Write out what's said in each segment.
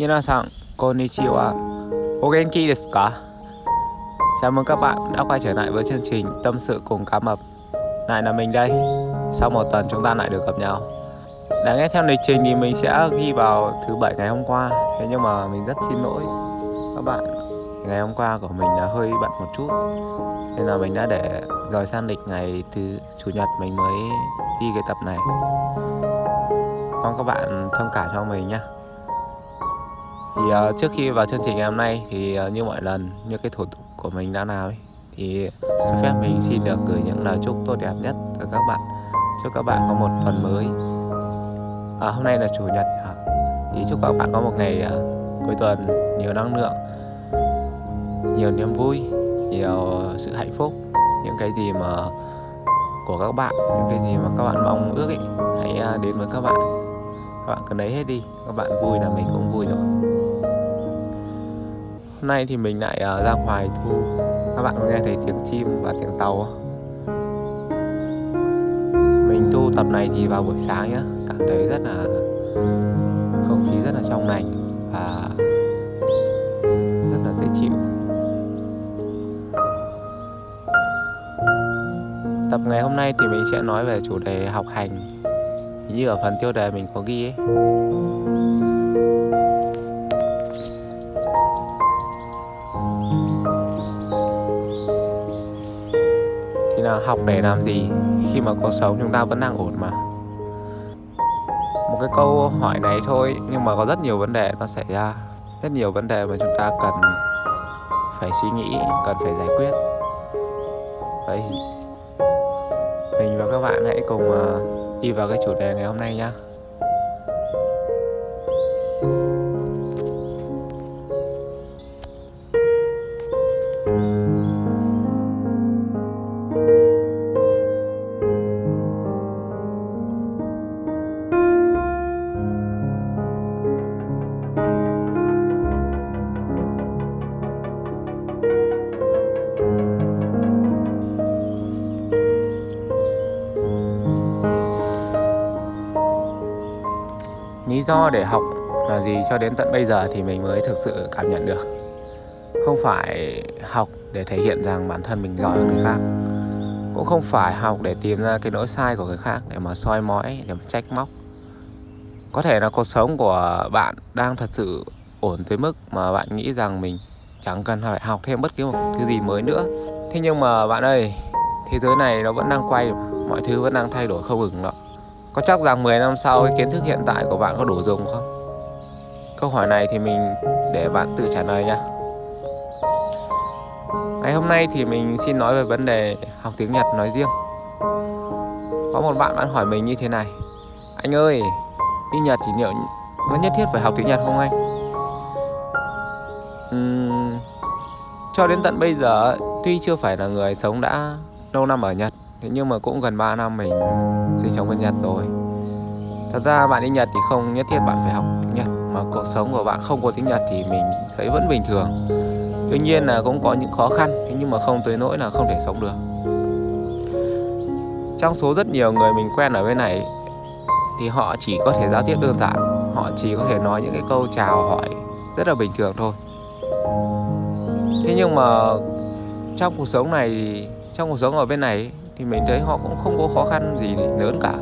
Mina san, konnichiwa. O genki desu? Chào mừng các bạn đã quay trở lại với chương trình Tâm sự cùng cá mập. Lại là mình đây. Sau một tuần chúng ta lại được gặp nhau. Đáng nghe theo lịch trình thì mình sẽ ghi vào thứ bảy ngày hôm qua. Thế nhưng mà mình rất xin lỗi các bạn. Ngày hôm qua của mình đã hơi bận một chút. Nên là mình đã để rời sang lịch ngày thứ chủ nhật mình mới ghi cái tập này mong các bạn thông cảm cho mình nhé thì uh, trước khi vào chương trình ngày hôm nay thì uh, như mọi lần như cái thủ tục của mình đã nào ấy thì cho phép mình xin được gửi những lời chúc tốt đẹp nhất tới các bạn. Chúc các bạn có một tuần mới. À, hôm nay là chủ nhật à, thì chúc các bạn có một ngày uh, cuối tuần nhiều năng lượng, nhiều niềm vui, nhiều sự hạnh phúc, những cái gì mà của các bạn, những cái gì mà các bạn mong ước ấy hãy uh, đến với các bạn. Các bạn cứ lấy hết đi, các bạn vui là mình cũng vui rồi hôm nay thì mình lại uh, ra ngoài thu. Các bạn có nghe thấy tiếng chim và tiếng tàu không? mình thu tập này thì vào buổi sáng nhá. Cảm thấy rất là không khí rất là trong lành và rất là dễ chịu. Tập ngày hôm nay thì mình sẽ nói về chủ đề học hành. Như ở phần tiêu đề mình có ghi ấy. Học để làm gì khi mà cuộc sống chúng ta vẫn đang ổn mà? Một cái câu hỏi này thôi, nhưng mà có rất nhiều vấn đề nó xảy ra. Rất nhiều vấn đề mà chúng ta cần phải suy nghĩ, cần phải giải quyết. Vậy mình và các bạn hãy cùng ờ, đi vào cái chủ đề ngày hôm nay nhé lý do để học là gì cho đến tận bây giờ thì mình mới thực sự cảm nhận được. Không phải học để thể hiện rằng bản thân mình giỏi hơn người khác, cũng không phải học để tìm ra cái lỗi sai của người khác để mà soi mói, để mà trách móc. Có thể là cuộc sống của bạn đang thật sự ổn tới mức mà bạn nghĩ rằng mình chẳng cần phải học thêm bất cứ một thứ gì mới nữa. Thế nhưng mà bạn ơi, thế giới này nó vẫn đang quay, mọi thứ vẫn đang thay đổi không ngừng đó có chắc rằng 10 năm sau cái kiến thức hiện tại của bạn có đủ dùng không? Câu hỏi này thì mình để bạn tự trả lời nha. Ngày hôm nay thì mình xin nói về vấn đề học tiếng Nhật nói riêng. Có một bạn bạn hỏi mình như thế này. Anh ơi, đi Nhật thì liệu có nhất thiết phải học tiếng Nhật không anh? Uhm, cho đến tận bây giờ tuy chưa phải là người sống đã lâu năm ở Nhật Thế nhưng mà cũng gần 3 năm mình sinh sống bên Nhật rồi. Thật ra bạn đi Nhật thì không nhất thiết bạn phải học tiếng Nhật, Mà cuộc sống của bạn không có tiếng Nhật thì mình thấy vẫn bình thường. Tuy nhiên là cũng có những khó khăn, Thế nhưng mà không tới nỗi là không thể sống được. Trong số rất nhiều người mình quen ở bên này Thì họ chỉ có thể giao tiếp đơn giản, Họ chỉ có thể nói những cái câu chào hỏi rất là bình thường thôi. Thế nhưng mà trong cuộc sống này, trong cuộc sống ở bên này thì mình thấy họ cũng không có khó khăn gì lớn cả.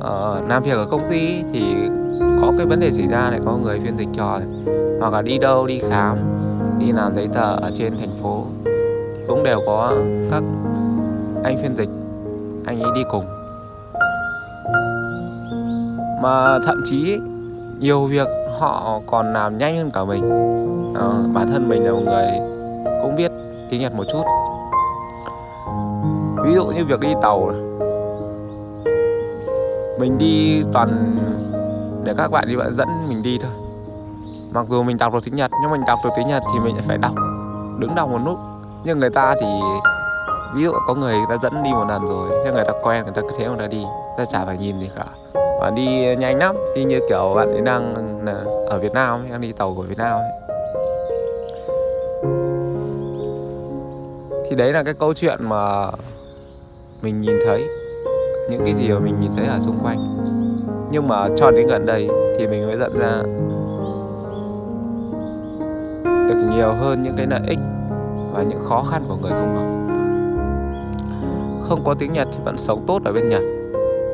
Ờ, làm việc ở công ty thì có cái vấn đề xảy ra này có người phiên dịch cho này. hoặc là đi đâu đi khám đi làm giấy tờ ở trên thành phố cũng đều có các anh phiên dịch anh ấy đi cùng. Mà thậm chí nhiều việc họ còn làm nhanh hơn cả mình. Ờ, bản thân mình là một người cũng biết tiếng nhật một chút ví dụ như việc đi tàu mình đi toàn để các bạn đi bạn dẫn mình đi thôi. Mặc dù mình đọc được tiếng nhật nhưng mình đọc được tiếng nhật thì mình phải đọc đứng đọc một lúc nhưng người ta thì ví dụ có người, người ta dẫn đi một lần rồi nhưng người ta quen người ta cứ thế người ta đi người ta chả phải nhìn gì cả. Và đi nhanh lắm đi như kiểu bạn ấy đang ở Việt Nam đang đi tàu của Việt Nam ấy. thì đấy là cái câu chuyện mà mình nhìn thấy. Những cái gì mà mình nhìn thấy ở xung quanh. Nhưng mà cho đến gần đây thì mình mới nhận ra được nhiều hơn những cái lợi ích và những khó khăn của người không học không có tiếng Nhật thì vẫn sống tốt ở bên Nhật.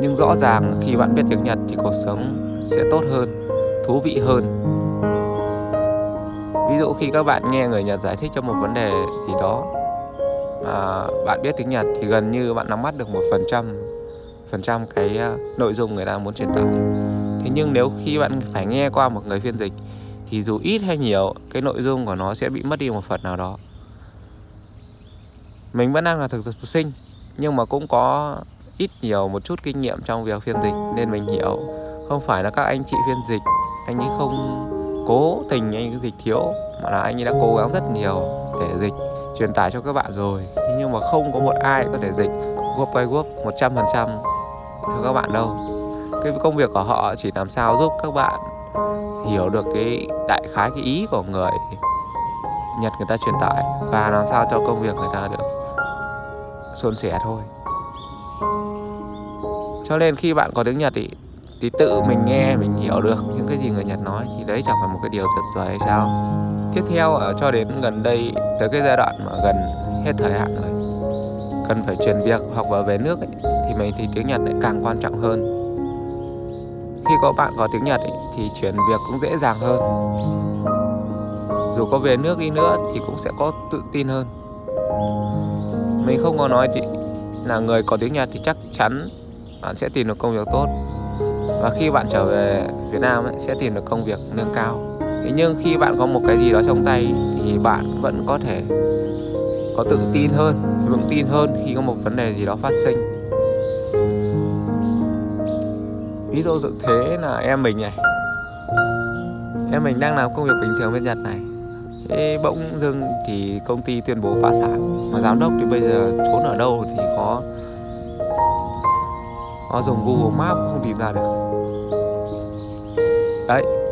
Nhưng rõ ràng khi bạn biết tiếng Nhật thì cuộc sống sẽ tốt hơn, thú vị hơn. Ví dụ khi các bạn nghe người Nhật giải thích cho một vấn đề gì đó mà bạn biết tiếng Nhật thì gần như bạn nắm bắt được một phần trăm phần trăm cái ờ, nội dung người ta muốn truyền tải. Thế nhưng nếu khi bạn phải nghe qua một người phiên dịch thì dù ít hay nhiều, cái nội dung của nó sẽ bị mất đi một phần nào đó. Mình vẫn đang là thực tập sinh, nhưng mà cũng có ít nhiều một chút kinh nghiệm trong việc phiên dịch, nên mình hiểu. Không phải là các anh chị phiên dịch, anh ấy không cố tình anh ấy dịch thiếu, mà là anh ấy đã cố gắng rất nhiều để dịch truyền tải cho các bạn rồi. Nhưng mà không có một ai có thể dịch word by word 100% cho các bạn đâu. Cái công việc của họ chỉ làm sao giúp các bạn hiểu được cái đại khái cái ý của người Nhật người ta truyền tải và làm sao cho công việc người ta được suôn sẻ thôi. Cho nên khi bạn có tiếng Nhật ý, thì tự mình nghe mình hiểu được những cái gì người Nhật nói thì đấy chẳng phải một cái điều tuyệt vời hay sao? Tiếp theo ở cho đến gần đây tới cái giai đoạn mà gần hết thời hạn rồi cần phải chuyển việc hoặc là về nước ấy, thì mình thì tiếng Nhật lại càng quan trọng hơn. Khi có bạn có tiếng Nhật ấy, thì chuyển việc cũng dễ dàng hơn. Dù có về nước đi nữa thì cũng sẽ có tự tin hơn. Mình không có nói thì là người có tiếng Nhật thì chắc chắn bạn sẽ tìm được công việc tốt. Và khi bạn trở về Việt Nam ấy, sẽ tìm được công việc nâng cao thế nhưng khi bạn có một cái gì đó trong tay thì bạn vẫn có thể có tự tin hơn vững tin hơn khi có một vấn đề gì đó phát sinh. Ví dụ thế là em mình này. Em mình đang làm công việc bình thường bên Nhật này. Thế bỗng dưng thì công ty tuyên bố phá sản, mà giám đốc thì bây giờ trốn ở đâu thì có có dùng Google map không tìm ra được. Đấy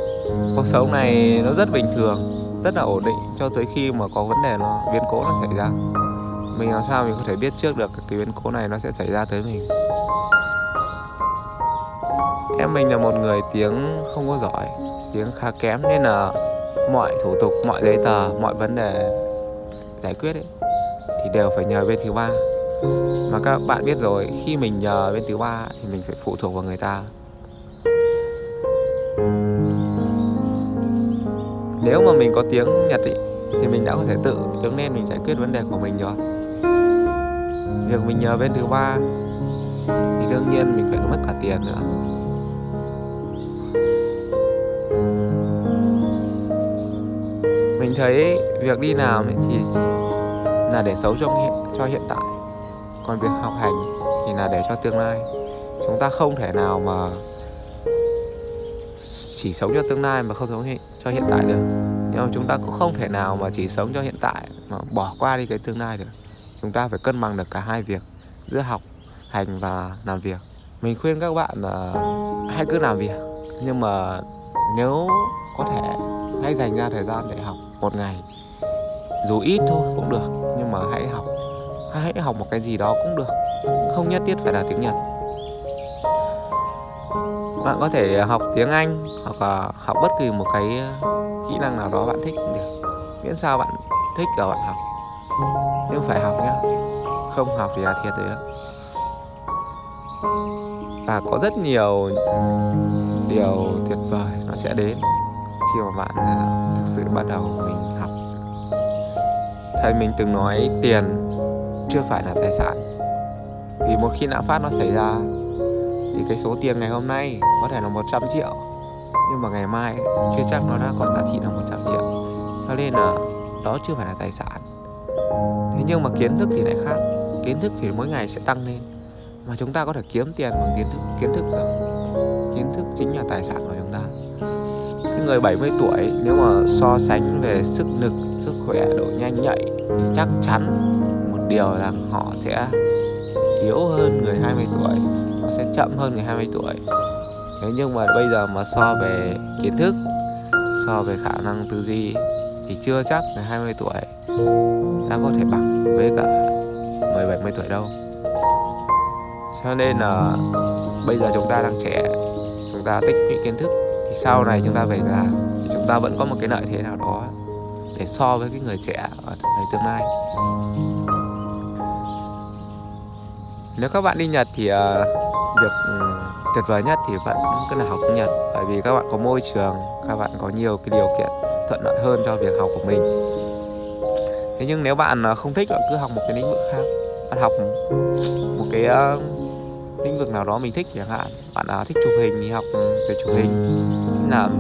cuộc sống này nó rất bình thường, rất là ổn định cho tới khi mà có vấn đề nó, biến cố nó xảy ra. Mình làm sao mình có thể biết trước được cái biến cố này nó sẽ xảy ra tới mình? Em mình là một người tiếng không có giỏi, tiếng khá kém nên là mọi thủ tục, mọi giấy tờ, mọi vấn đề giải quyết ấy, thì đều phải nhờ bên thứ ba. Mà các bạn biết rồi, khi mình nhờ bên thứ ba thì mình phải phụ thuộc vào người ta. Nếu mà mình có tiếng nhật ý, thì mình đã có thể tự đứng lên mình giải quyết vấn đề của mình rồi. Việc mình nhờ bên thứ ba thì đương nhiên mình phải mất cả tiền nữa. Mình thấy việc đi làm thì là để sống trong hiện, cho hiện tại. Còn việc học hành thì là để cho tương lai. Chúng ta không thể nào mà chỉ sống cho tương lai mà không sống cho hiện tại được. Nhưng mà chúng ta cũng không thể nào mà chỉ sống cho hiện tại, mà bỏ qua đi cái tương lai được, chúng ta phải cân bằng được cả hai việc, giữa học hành và làm việc. Mình khuyên các bạn là hãy cứ làm việc, nhưng mà nếu có thể, hãy dành ra thời gian để học một ngày, dù ít thôi cũng được, nhưng mà hãy học. Hãy học một cái gì đó cũng được, không nhất thiết phải là tiếng nhật bạn có thể học tiếng anh hoặc là học bất kỳ một cái ờ, kỹ năng nào đó bạn thích cũng được. Miễn sao bạn thích là bạn học. Nhưng phải học nhá. Không học thì là thiệt đấy và có rất nhiều điều tuyệt vời nó sẽ đến khi mà bạn ờ, thực sự bắt đầu mình học. Thầy mình từng nói tiền chưa phải là tài sản. Vì một khi lạm phát nó xảy ra thì cái số tiền ngày hôm nay có thể là 100 triệu. Nhưng mà ngày mai chưa chắc nó đã còn giá trị là 100 triệu. Cho nên là đó chưa phải là tài sản. Thế nhưng mà kiến thức thì lại khác. Kiến thức thì mỗi ngày sẽ tăng lên. Mà chúng ta có thể kiếm tiền bằng kiến thức kiến thức được. Kiến thức chính là tài sản của chúng ta. Cái người 70 tuổi, nếu mà so sánh về sức lực, sức khỏe, độ nhanh nhạy thì chắc chắn một điều rằng họ sẽ yếu hơn người 20 tuổi sẽ chậm hơn người 20 tuổi. Thế nhưng mà bây giờ mà so về kiến thức so về khả năng tư duy thì chưa chắc người 20 tuổi đã có thể bằng với cả người 70 tuổi đâu. Cho nên là bây giờ chúng ta đang trẻ chúng ta tích lũy kiến thức thì sau này chúng ta về già thì chúng ta vẫn có một cái lợi thế nào đó để so với cái người trẻ ở thời tương lai. Nếu các bạn đi Nhật thì uh, việc ừ, tuyệt vời nhất thì bạn cứ là học tiếng Nhật. Bởi vì các bạn có môi trường các bạn có nhiều cái điều kiện thuận lợi hơn cho việc học của mình. Thế nhưng nếu bạn ờ, không thích bạn cứ học một cái lĩnh vực khác. Bạn học một cái uh, lĩnh vực nào đó mình thích chẳng hạn. Bạn uh, thích chụp hình thì học về chụp hình. Làm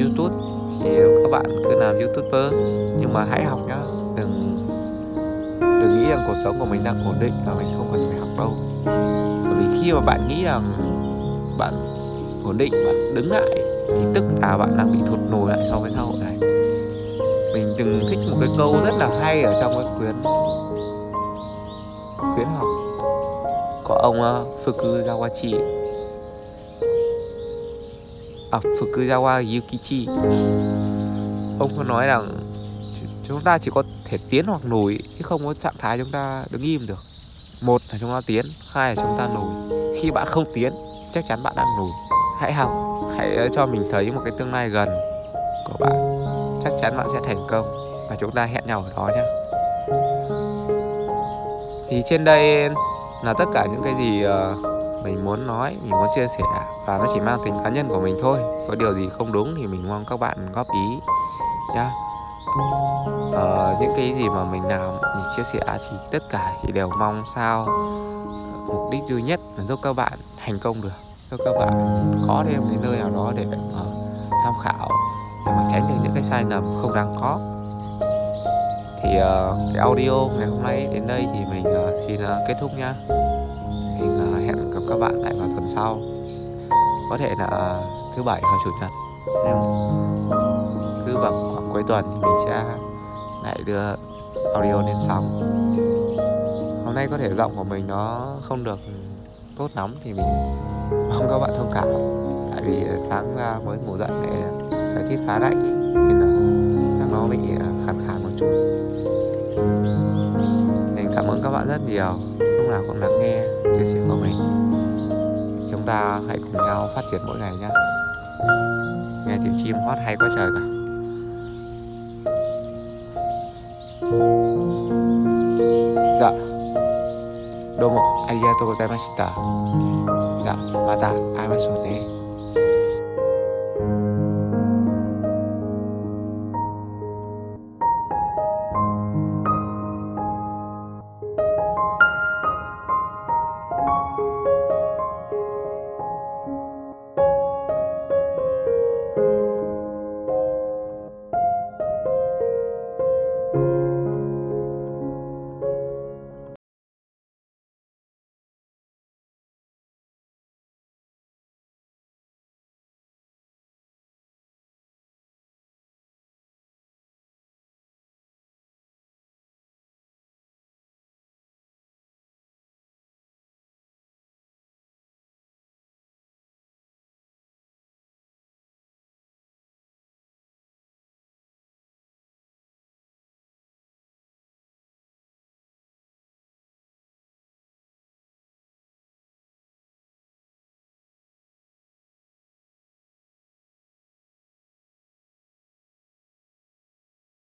youtube thì các bạn cứ làm youtuber. Nhưng mà hãy học nhá. Đừng đừng nghĩ rằng cuộc sống của mình đang ổn định và mình không cần phải học đâu khi mà bạn nghĩ rằng bạn ổn định bạn đứng lại thì tức là bạn đang bị thụt lùi lại so với xã hội này. Mình từng thích một cái câu rất là hay ở trong cái quyển khuyến học có ông uh, Fukuzawachi. À, Fukuzawa Yukichi. Ông có nói rằng chúng ta chỉ có thể tiến hoặc lùi chứ không có trạng thái chúng ta đứng im được một là chúng ta tiến, hai là chúng ta lùi. Khi bạn không tiến, chắc chắn bạn đang lùi. Hãy học, hãy ờ, cho mình thấy một cái tương lai gần của bạn. Chắc chắn bạn sẽ thành công và chúng ta hẹn nhau ở đó nhé thì trên đây là tất cả những cái gì ờ, mình muốn nói, mình muốn chia sẻ và nó chỉ mang tính cá nhân của mình thôi. Có điều gì không đúng thì mình mong các bạn góp ý nhá uh, những cái gì mà mình làm mình chia sẻ thì tất cả thì đều mong sao mục đích duy nhất là giúp các bạn thành công được giúp các bạn có thêm cái nơi nào đó để uh, tham khảo để mà tránh được những cái sai lầm không đáng có. Thì uh, cái audio ngày hôm nay đến đây thì mình uh, xin uh, kết thúc nhá. Mình uh, hẹn gặp các bạn lại vào tuần sau. Có thể là uh, thứ bảy hoặc chủ nhật. Nhưng cứ vào khoảng cuối tuần thì mình sẽ lại đưa audio lên sóng. Hôm nay có thể giọng của mình nó không được tốt lắm thì mình mong các bạn thông cảm. Tại vì sáng ra mới ngủ dậy này thời tiết khá lạnh nên là nó bị à, khàn khàn một chút. Nên cảm ơn các bạn rất nhiều. Lúc nào cũng lắng nghe, chia sẻ của mình. Chúng ta hãy cùng nhau phát triển mỗi ngày nhé. Nghe tiếng chim hót hay quá trời cả じゃあどうもありがとうございました。じゃあまた会いましょうね。